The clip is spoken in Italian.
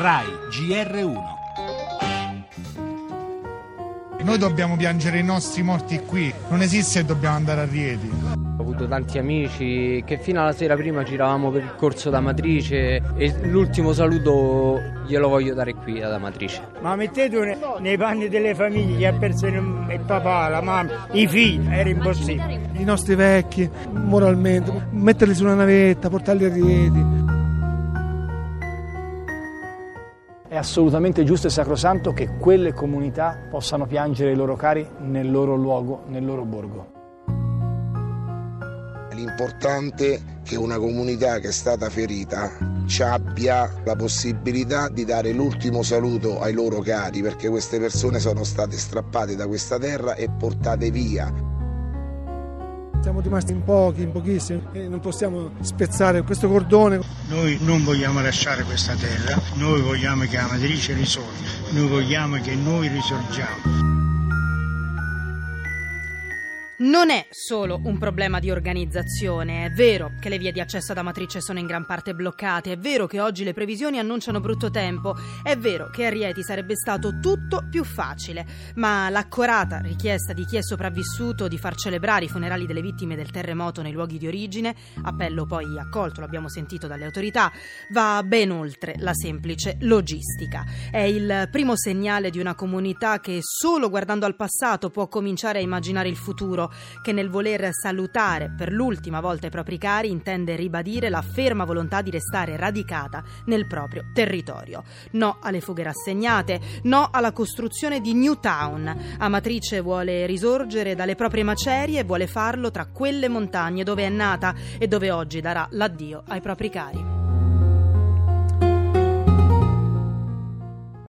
RAI GR1. Noi dobbiamo piangere i nostri morti qui, non esiste che dobbiamo andare a Rieti. Ho avuto tanti amici che fino alla sera prima giravamo per il corso da Matrice e l'ultimo saluto glielo voglio dare qui ad Amatrice. Ma mettete nei panni delle famiglie che ha perso il papà, la mamma, i figli, era impossibile. I nostri vecchi, moralmente, metterli su una navetta, portarli a Rieti. È assolutamente giusto e sacrosanto che quelle comunità possano piangere i loro cari nel loro luogo, nel loro borgo. L'importante è che una comunità che è stata ferita ci abbia la possibilità di dare l'ultimo saluto ai loro cari perché queste persone sono state strappate da questa terra e portate via siamo rimasti in pochi, in pochissimi e non possiamo spezzare questo cordone. Noi non vogliamo lasciare questa terra, noi vogliamo che la matrice risorga, noi vogliamo che noi risorgiamo. Non è solo un problema di organizzazione, è vero che le vie di accesso ad Amatrice sono in gran parte bloccate, è vero che oggi le previsioni annunciano brutto tempo, è vero che a Rieti sarebbe stato tutto più facile, ma l'accorata richiesta di chi è sopravvissuto di far celebrare i funerali delle vittime del terremoto nei luoghi di origine, appello poi accolto, l'abbiamo sentito dalle autorità, va ben oltre la semplice logistica. È il primo segnale di una comunità che solo guardando al passato può cominciare a immaginare il futuro che nel voler salutare per l'ultima volta i propri cari intende ribadire la ferma volontà di restare radicata nel proprio territorio. No alle fughe rassegnate, no alla costruzione di New Town. Amatrice vuole risorgere dalle proprie macerie e vuole farlo tra quelle montagne dove è nata e dove oggi darà l'addio ai propri cari.